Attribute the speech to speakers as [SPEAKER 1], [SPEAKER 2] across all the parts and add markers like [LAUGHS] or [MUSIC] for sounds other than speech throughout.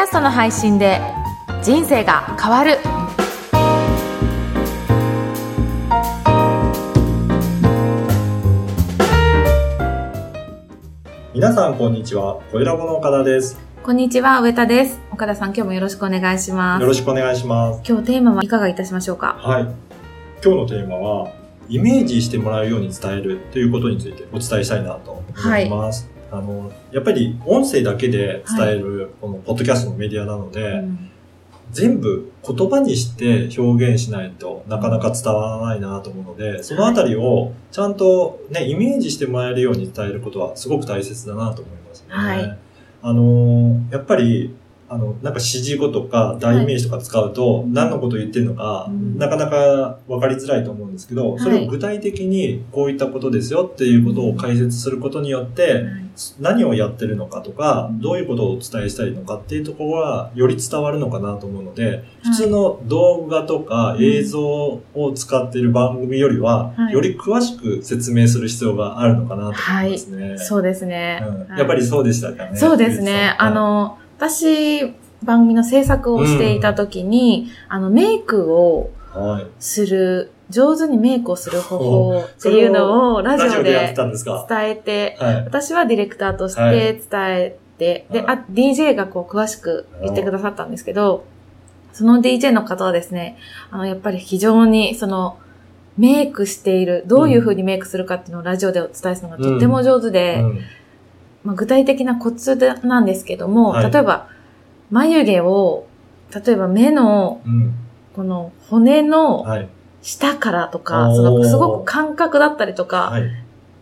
[SPEAKER 1] ャストの配信で人生が変わる
[SPEAKER 2] 皆さんこんにちは。小ラボの岡田です。
[SPEAKER 1] こんにちは上田です岡田さん今日もよろしくお願いします
[SPEAKER 2] よろしくお願いします。
[SPEAKER 1] 今日テーマはいかがいたしましょうか？
[SPEAKER 2] はい。今日のテーマは、イメージしてもらうように伝えるということについてお伝えしたいなと思います。あの、やっぱり音声だけで伝える、このポッドキャストのメディアなので、
[SPEAKER 1] うん。
[SPEAKER 2] 全部言葉にして表現しないとなかなか伝わらないなと思うので、そのあたりをちゃんとね、イメージしてもらえるように伝えることはすごく大切だなと思いますね。
[SPEAKER 1] はい。
[SPEAKER 2] あのーやっぱり、あの、なんか指示語とか代名詞とか使うと、何のことを言ってるのか、
[SPEAKER 1] うん。
[SPEAKER 2] なかなか分かりづらいと思うんですけど、それを具体的にこういったことですよっていうことを解説することによって、何をやってるのかとか、どういうことをお伝えしたいのかっていうところは、より伝わるのかなと思うので、普通の動画とか映像を使っている番組よりは、
[SPEAKER 1] はい。
[SPEAKER 2] より詳しく説明する必要があるのかなと思いますね。
[SPEAKER 1] そうですね、
[SPEAKER 2] うん。
[SPEAKER 1] はい。
[SPEAKER 2] やっぱりそうでしたかね。
[SPEAKER 1] そうですね。あ、の、私、番組の制作をしていた時に、あの、メイクを
[SPEAKER 2] はい。
[SPEAKER 1] する、上手にメイクをする方法っていうのをラジオ
[SPEAKER 2] で
[SPEAKER 1] 伝えて、
[SPEAKER 2] はい。
[SPEAKER 1] 私はディレクターとして
[SPEAKER 2] はい。
[SPEAKER 1] 伝えて、で、
[SPEAKER 2] は
[SPEAKER 1] あ、DJ がこう詳しく言ってくださったんですけど、その DJ の方はですね、あの、やっぱり非常にその、メイクしている、どういう風にメイクするかっていうのをラジオでお伝えするのがとっても上手で、
[SPEAKER 2] うん
[SPEAKER 1] まあ、具体的なコツでなんですけども、
[SPEAKER 2] はい
[SPEAKER 1] 例えば、眉毛を、例えば目の、
[SPEAKER 2] うん。
[SPEAKER 1] この骨の
[SPEAKER 2] はい。
[SPEAKER 1] 下からとか、
[SPEAKER 2] おー
[SPEAKER 1] そのすごく感覚だったりとか、
[SPEAKER 2] はい。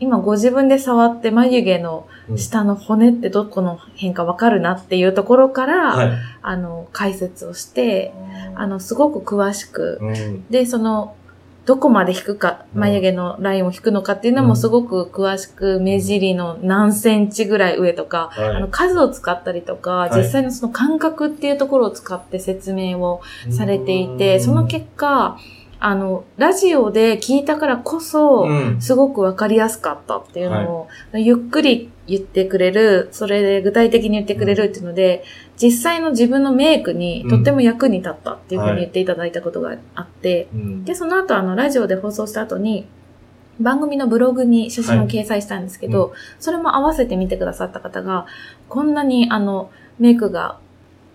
[SPEAKER 1] 今ご自分で触って眉毛の
[SPEAKER 2] うん
[SPEAKER 1] 下の骨ってどこの辺かわかるなっていうところから、
[SPEAKER 2] はい。
[SPEAKER 1] あの、解説をして、あの、すごく詳しく、
[SPEAKER 2] うん。
[SPEAKER 1] で、その、どこまで引くか、
[SPEAKER 2] うん。
[SPEAKER 1] 眉毛のラインを引くのかっていうのもすごく詳しく、目尻の何センチぐらい上とか、
[SPEAKER 2] はい。
[SPEAKER 1] あの数を使ったりとか、
[SPEAKER 2] い。
[SPEAKER 1] 実際のその感覚っていうところを使って説明をされていて、その結果、あの、ラジオで聞いたからこそ、
[SPEAKER 2] うん。
[SPEAKER 1] すごくわかりやすかったっていうのを、ゆっくり言ってくれる、それで具体的に言ってくれるっていうので、実際の自分のメイクにとっても役に立ったっていうふうに言っていただいたことがあって、
[SPEAKER 2] うん。
[SPEAKER 1] で、その後あの、ラジオで放送した後に、番組のブログに写真を掲載したんですけど、
[SPEAKER 2] は
[SPEAKER 1] それも合わせて見てくださった方が、こんなにあの、メイクが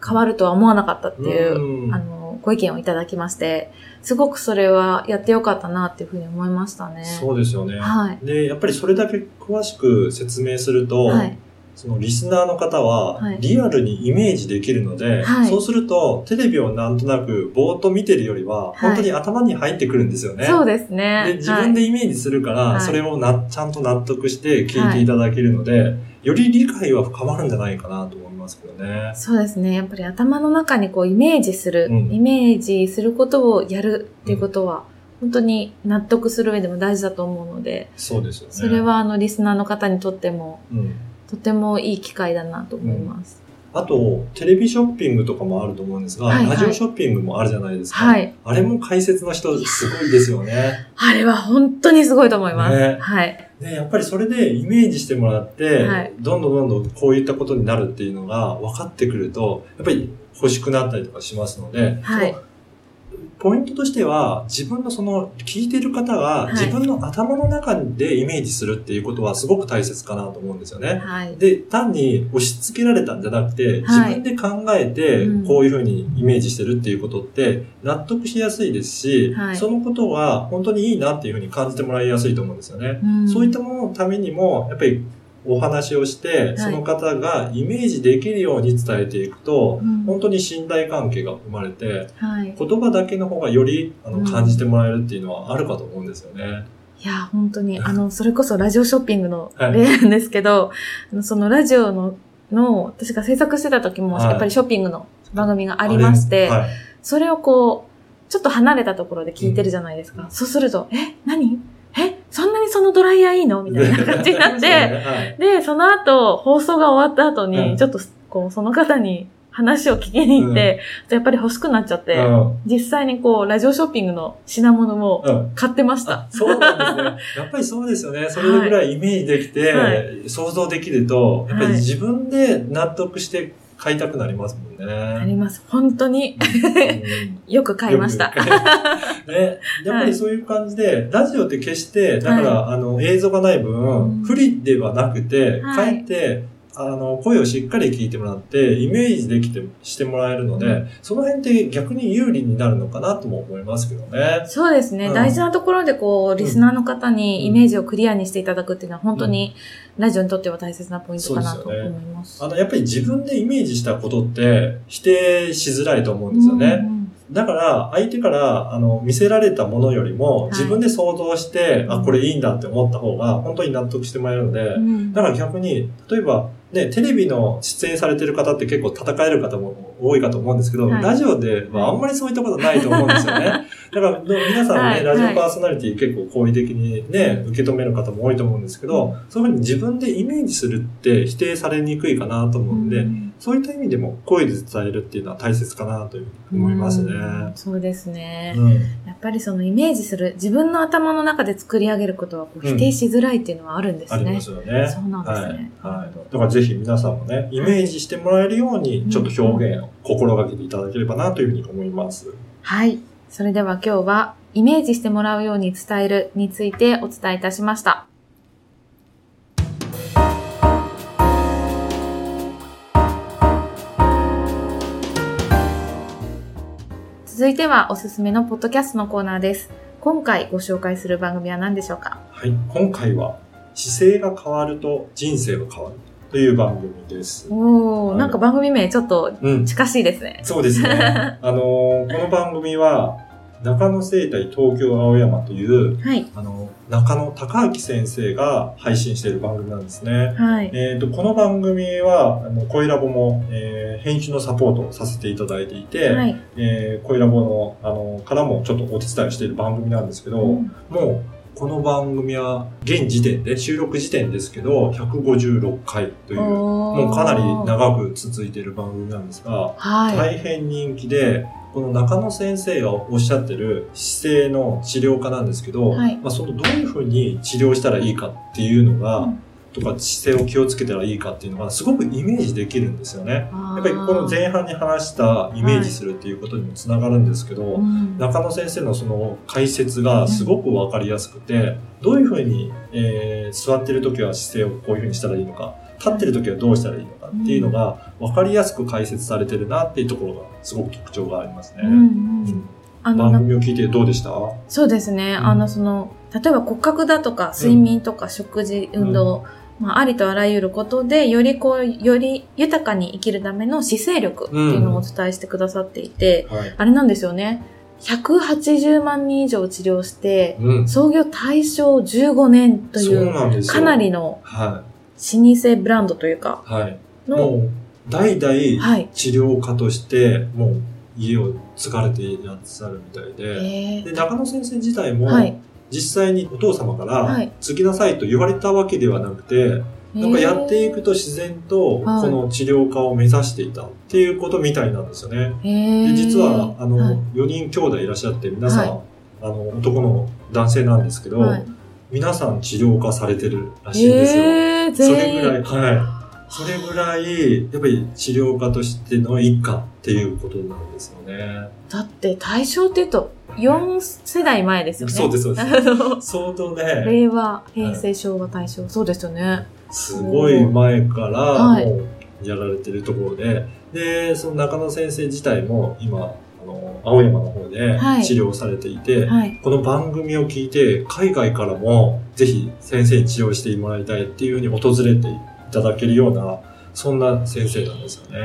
[SPEAKER 1] 変わるとは思わなかったっていう、
[SPEAKER 2] うん。
[SPEAKER 1] あの、ご意見をいただきまして、すごくそれはやってよかったなっていうふうに思いましたね。
[SPEAKER 2] そうですよね。
[SPEAKER 1] はい。
[SPEAKER 2] で、やっぱりそれだけ詳しく説明すると、
[SPEAKER 1] はい。
[SPEAKER 2] そのリスナーの方は
[SPEAKER 1] はい
[SPEAKER 2] リアルにイメージできるので、
[SPEAKER 1] はい
[SPEAKER 2] そうするとテレビをなんとなくぼーっと見てるよりは、
[SPEAKER 1] い
[SPEAKER 2] 本当に頭に入ってくるんですよね。
[SPEAKER 1] そうですね。
[SPEAKER 2] で自分でイメージするから、
[SPEAKER 1] はい
[SPEAKER 2] それをなちゃんと納得して聞いていただけるので、より理解は深まるんじゃないかなと思いますけどね。
[SPEAKER 1] そうですね。やっぱり頭の中にこうイメージする、
[SPEAKER 2] うん
[SPEAKER 1] イメージすることをやるっていうことは、本当に納得する上でも大事だと思うので、
[SPEAKER 2] そうですよね。
[SPEAKER 1] それ、はあのリスナーの方にとっても
[SPEAKER 2] うん。
[SPEAKER 1] とてもいい機会だなと思います。
[SPEAKER 2] あと、テレビショッピングとかもあると思うんですが、
[SPEAKER 1] はいはい
[SPEAKER 2] ラジオショッピングもあるじゃないですか。
[SPEAKER 1] はい。
[SPEAKER 2] あれも解説の人すごいですよね。
[SPEAKER 1] あれは本当にすごいと思います。
[SPEAKER 2] ね
[SPEAKER 1] はい。
[SPEAKER 2] で、やっぱりそれでイメージしてもらって、
[SPEAKER 1] はい
[SPEAKER 2] どんどんどんどんこういったことになるっていうのが分かってくると、やっぱり欲しくなったりとかしますので、
[SPEAKER 1] はい
[SPEAKER 2] ポイントとしては、自分のその、聞いてる方が
[SPEAKER 1] はい
[SPEAKER 2] 自分の頭の中でイメージするっていうことはすごく大切かなと思うんですよね。
[SPEAKER 1] はい。
[SPEAKER 2] で、単に押し付けられたんじゃなくて、自
[SPEAKER 1] はい
[SPEAKER 2] 分で考えて
[SPEAKER 1] うん、
[SPEAKER 2] こういうふうにイメージしてるっていうことって、納得しやすいですし、
[SPEAKER 1] はい
[SPEAKER 2] そのことが本当にいいなっていうふうに感じてもらいやすいと思うんですよね。
[SPEAKER 1] うん
[SPEAKER 2] そういったもののためにも、やっぱりお話をして、
[SPEAKER 1] い。
[SPEAKER 2] その方がイメージできるように伝えていくと、
[SPEAKER 1] うん。
[SPEAKER 2] 本当に信頼関係が生まれて、
[SPEAKER 1] はい。
[SPEAKER 2] 言葉だけの方がよりあ
[SPEAKER 1] うん。
[SPEAKER 2] の感じてもらえるっていうのはあるかと思うんですよね。
[SPEAKER 1] いや、本当に、あの、それこそラジオショッピングの [LAUGHS]
[SPEAKER 2] はい。
[SPEAKER 1] 例なんですけど、あのそのラジオの、の、私が制作してた時も、
[SPEAKER 2] はい。
[SPEAKER 1] やっぱりショッピングの番組がありまして、
[SPEAKER 2] はい。
[SPEAKER 1] それをこう、ちょっと離れたところで聞いてるじゃないですか。
[SPEAKER 2] うん。
[SPEAKER 1] そうすると、え、何？にそのドライヤーいいの？みたいな感じになって、[LAUGHS]
[SPEAKER 2] はい。
[SPEAKER 1] で、その後、放送が終わった後
[SPEAKER 2] うん。
[SPEAKER 1] に、ちょっと、こう、その方に話を聞きに行って、やっぱり欲しくなっちゃって、
[SPEAKER 2] うん。
[SPEAKER 1] 実際にこう、ラジオショッピングの品物も
[SPEAKER 2] うん。
[SPEAKER 1] 買ってました。
[SPEAKER 2] あ。そうなんですね。やっぱりそうですよね。それぐらいイメージできて、
[SPEAKER 1] は
[SPEAKER 2] 想像できると、やっぱり
[SPEAKER 1] はい。
[SPEAKER 2] 自分で納得して買いたくなりますもんね。
[SPEAKER 1] あります。本当に。
[SPEAKER 2] うん
[SPEAKER 1] よく買いました。[LAUGHS]
[SPEAKER 2] ね、やっぱりそういう感じで、ラジオって決して、だから、あの、映像がない分、
[SPEAKER 1] うん
[SPEAKER 2] 不利ではなくて、
[SPEAKER 1] はい
[SPEAKER 2] かえって、あの、声をしっかり聞いてもらって、イメージできて、してもらえるので、
[SPEAKER 1] う
[SPEAKER 2] その辺って逆に有利になるのかなとも思いますけどね。
[SPEAKER 1] そうですね、
[SPEAKER 2] うん。
[SPEAKER 1] 大事なところでこう、リスナーの方にイメージをクリアにしていただくっていうのは本当にラジオにとっては大切なポイントかなと思います。
[SPEAKER 2] あの、やっぱり自分でイメージしたことって、否定しづらいと思うんですよね。
[SPEAKER 1] うん
[SPEAKER 2] だから、相手から、あの、見せられたものよりも、
[SPEAKER 1] い。
[SPEAKER 2] 自分で想像して、あ、これいいんだって思った方が、本当に納得してもらえるので、
[SPEAKER 1] うん。
[SPEAKER 2] だから逆に、例えば、ね、テレビの出演されてる方って結構戦える方も多いかと思うんですけど、
[SPEAKER 1] はい。
[SPEAKER 2] ラジオではあんまりそういったことないと思うんですよね。[LAUGHS] だから、ど皆さんね、
[SPEAKER 1] はい
[SPEAKER 2] ラジオパーソナリティ結構好意的にね、受け止める方も多いと思うんですけど、そういうふうに自分でイメージするって否定されにくいかなと思うんで、
[SPEAKER 1] うん
[SPEAKER 2] そういった意味でも声で伝えるっていうのは大切かなというふうに思いますね。
[SPEAKER 1] うんそうですね、
[SPEAKER 2] うん
[SPEAKER 1] やっぱりそのイメージする、自分の頭の中で作り上げることはこう否定しづらいっていうのはあるんですね
[SPEAKER 2] ありま。すよね。
[SPEAKER 1] そうなんですね
[SPEAKER 2] はい。はい。だからぜひ皆さんもね、イメージしてもらえるように、ちょっと表現を心がけていただければなというふうに思います。
[SPEAKER 1] はい。それでは今日は、イメージしてもらうように伝えるについてお伝えいたしました。続いてはおすすめのポッドキャストのコーナーです。今回ご紹介する番組は何でしょうか？
[SPEAKER 2] はい。今回は、姿勢が変わると人生が変わるという番組です。
[SPEAKER 1] おー、
[SPEAKER 2] はい
[SPEAKER 1] なんか番組名ちょっと
[SPEAKER 2] うん。
[SPEAKER 1] 近しいですね。
[SPEAKER 2] そうですね。[LAUGHS] あのーこの番組は、中野生態東京青山という、
[SPEAKER 1] はい。
[SPEAKER 2] あの、中野隆明先生が配信している番組なんですね。
[SPEAKER 1] はい。
[SPEAKER 2] えっ、と、この番組は、あの、声ラボも、えー編集のサポートをさせていただいていて、
[SPEAKER 1] はい。
[SPEAKER 2] えー、声ラボの、あの、からもちょっとお手伝いをしている番組なんですけど、
[SPEAKER 1] うん
[SPEAKER 2] もう、この番組は、現時点で、収録時点ですけど、156回という、も
[SPEAKER 1] も
[SPEAKER 2] うかなり長く続いている番組なんですが、
[SPEAKER 1] はい。
[SPEAKER 2] 大変人気で、この中野先生がおっしゃってる姿勢の治療家なんですけど、
[SPEAKER 1] はい。
[SPEAKER 2] まあ、そのどういうふうに治療したらいいかっていうのが、
[SPEAKER 1] うん。
[SPEAKER 2] とか姿勢を気をつけたらいいかっていうのがすごくイメージできるんですよね。
[SPEAKER 1] や
[SPEAKER 2] やっぱりこの前半に話したイメージするっていうことにもつながるんですけど、
[SPEAKER 1] うん。
[SPEAKER 2] 中野先生のその解説がすごくわかりやすくて、どういうふうに、えー座ってる時は姿勢をこういうふうにしたらいいのか、立ってる時はどうしたらいいのかっていうのがわかりやすく解説されてるなっていうところがすごく特徴がありますね。
[SPEAKER 1] うんうんあの、
[SPEAKER 2] 番
[SPEAKER 1] な
[SPEAKER 2] 組を聞いてどうでした？
[SPEAKER 1] そうですね。
[SPEAKER 2] うん
[SPEAKER 1] あの、その、例えば骨格だとか、睡眠とか食事、運動、まあ、ありとあらゆることで、よりこう、より豊かに生きるための姿勢力っていうのをお伝えしてくださっていて、
[SPEAKER 2] はい。
[SPEAKER 1] あれなんですよね。180万人以上治療して、
[SPEAKER 2] うん。
[SPEAKER 1] 創業大正15年とい
[SPEAKER 2] そう。
[SPEAKER 1] かなりの
[SPEAKER 2] は
[SPEAKER 1] 老舗ブランドというか、
[SPEAKER 2] い。はい。
[SPEAKER 1] の、
[SPEAKER 2] もう、代々
[SPEAKER 1] はい。
[SPEAKER 2] 治療家として、もう家を継がれていらっしゃるみたいで、
[SPEAKER 1] え
[SPEAKER 2] で、中野先生自体も、
[SPEAKER 1] はい。
[SPEAKER 2] 実際にお父様から
[SPEAKER 1] はい、
[SPEAKER 2] 継ぎなさいと言われたわけではなくて、なんかやっていくと自然と、こ
[SPEAKER 1] はい
[SPEAKER 2] の治療家を目指していたっていうことみたいなんですよね。
[SPEAKER 1] え
[SPEAKER 2] で、実は、あの、
[SPEAKER 1] はい
[SPEAKER 2] 4人兄弟いらっしゃって、皆さん、
[SPEAKER 1] はい
[SPEAKER 2] あの、男の男性なんですけど、
[SPEAKER 1] はい
[SPEAKER 2] 皆さん治療家されてるらしいんですよ。
[SPEAKER 1] えー、
[SPEAKER 2] それ
[SPEAKER 1] 全員。
[SPEAKER 2] ぐらい、はい。それぐらい、やっぱり治療家としての一家っていうことなんですよね。
[SPEAKER 1] だって大正って言うと4世代前ですよね。
[SPEAKER 2] そうですそうです [LAUGHS] 相当ね、
[SPEAKER 1] 令和、平成、昭和、大正。そうですよね。
[SPEAKER 2] すごい前から
[SPEAKER 1] はい
[SPEAKER 2] もうやられてるところで、で、その中野先生自体も今、あの、青山の方で
[SPEAKER 1] はい
[SPEAKER 2] 治療されていて、
[SPEAKER 1] はい。
[SPEAKER 2] この番組を聞いて、海外からもぜひ先生に治療してもらいたいっていうふうに訪れていただけるような、そんな先生なんですよね。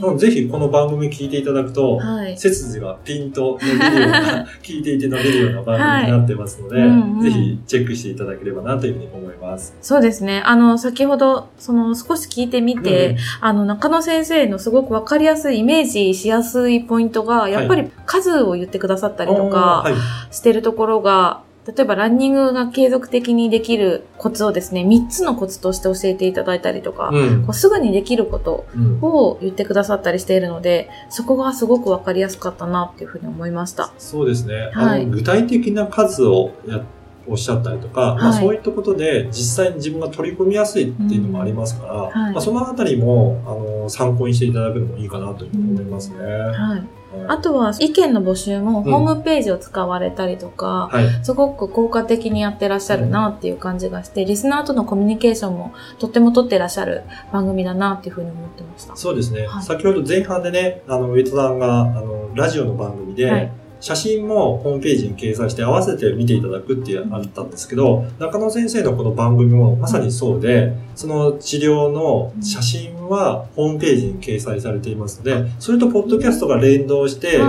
[SPEAKER 2] なのでぜひこの番組聞いていただくと、
[SPEAKER 1] はい。
[SPEAKER 2] 背筋がピンと伸びるような、[LAUGHS] 聞いていて伸びるような番組になってますので、
[SPEAKER 1] はいうんうん
[SPEAKER 2] ぜひチェックしていただければなというふうに思います。
[SPEAKER 1] そうですね。あの、先ほど、その、少し聞いてみて、
[SPEAKER 2] うん
[SPEAKER 1] あの、中野先生のすごくわかりやすい、イメージしやすいポイントが、やっぱり数を言ってくださったりとか。してるところが、例えばランニングが継続的にできるコツをですね、3つのコツとして教えていただいたりとか、
[SPEAKER 2] うん
[SPEAKER 1] こうすぐにできること
[SPEAKER 2] うん
[SPEAKER 1] を言ってくださったりしているので、そこがすごくわかりやすかったなっていうふうに思いました。
[SPEAKER 2] そうですね。
[SPEAKER 1] はい
[SPEAKER 2] 具体的な数をやおっしゃったりとか、まあ、そういったことで実際に自分が取り組みやすいっていうのもありますから、うんはい、まあ、そのあたりもあの参考にしていただくのもいいかなというふうに思いますね。
[SPEAKER 1] はい。あとは意見の募集もホームページを使われたりとか、うんはい、すごく効果的にやってらっしゃるなっていう感じがして、リスナーとのコミュニケーションもとっても取ってらっしゃる番組だなっていうふうに思ってました。
[SPEAKER 2] そうですね。はい、先ほど前半でね、あの、上戸さんが、あの、ラジオの番組で、はい写真もホームページに掲載して合わせて見ていただくってあったんですけど、中野先生のこの番組もまさにそうで、その治療の写真はホームページに掲載されていますので、それとポッドキャストが連動して、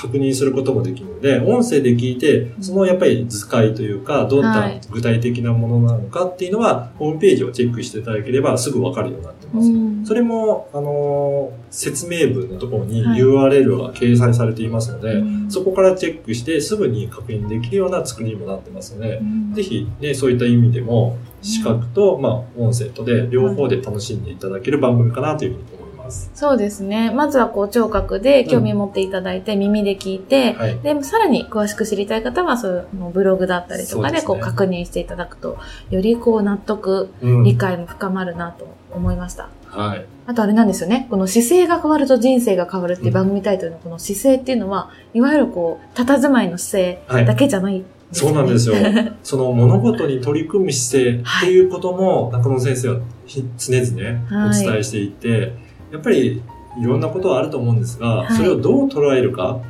[SPEAKER 2] 確認することもできるので、音声で聞いて、そのやっぱり図解というか、どんな具体的なものなのかっていうのは、ホームページをチェックしていただければすぐわかるようになってます。うん、それも、あの、説明文のところに URL が掲載されていますので、はい、そこからチェックしてすぐに確認できるような作りにもなってますので、うん、ぜひね、そういった意味でも、視覚と、まあ、音声とで、両方で楽しんでいただける番組かなというふうに思います。ます。
[SPEAKER 1] そうですね。まずはこう聴覚で興味持っていただいて、うん、耳で聞いて、はい、で、さらに詳しく知りたい方は、そういうブログだったりとかでこう確認していただくと、よりこう納得、うん、理解も深まるなと思いました。
[SPEAKER 2] はい。
[SPEAKER 1] あとあれなんですよね。この姿勢が変わると人生が変わるっていう番組タイトルのこの姿勢っていうのは、いわゆるこう、佇まいの姿勢だけじゃない、はい
[SPEAKER 2] そうなんですよ。[LAUGHS] その物事に取り組む姿勢っていうことも、中野先生は常々お伝えしていて、やっぱりいろんなことはあると思うんですが、はい、それをどう捉えるか、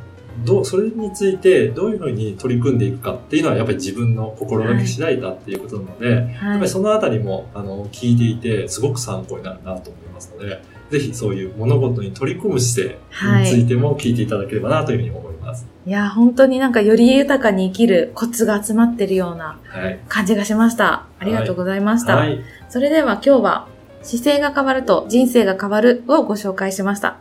[SPEAKER 2] どう、それについてどういうふうに取り組んでいくかっていうのはやっぱり自分の心がけ次第だっていうことなので、はい、やっぱりそのあたりも、あの、聞いていてすごく参考になるなと思いますので、ぜひそういう物事に取り組む姿勢についても聞いていただければなというふうに思います。
[SPEAKER 1] い、や、本当になんかより豊かに生きるコツが集まってるような感じがしました。はい、ありがとうございました。はい、それでは今日は姿勢が変わると人生が変わるをご紹介しました。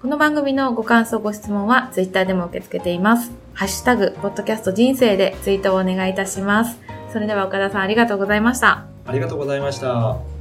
[SPEAKER 1] この番組のご感想、ご質問はツイッターでも受け付けています。ハッシュタグ、ポッドキャスト人生でツイートをお願いいたします。それでは岡田さんありがとうございました。
[SPEAKER 2] ありがとうございました。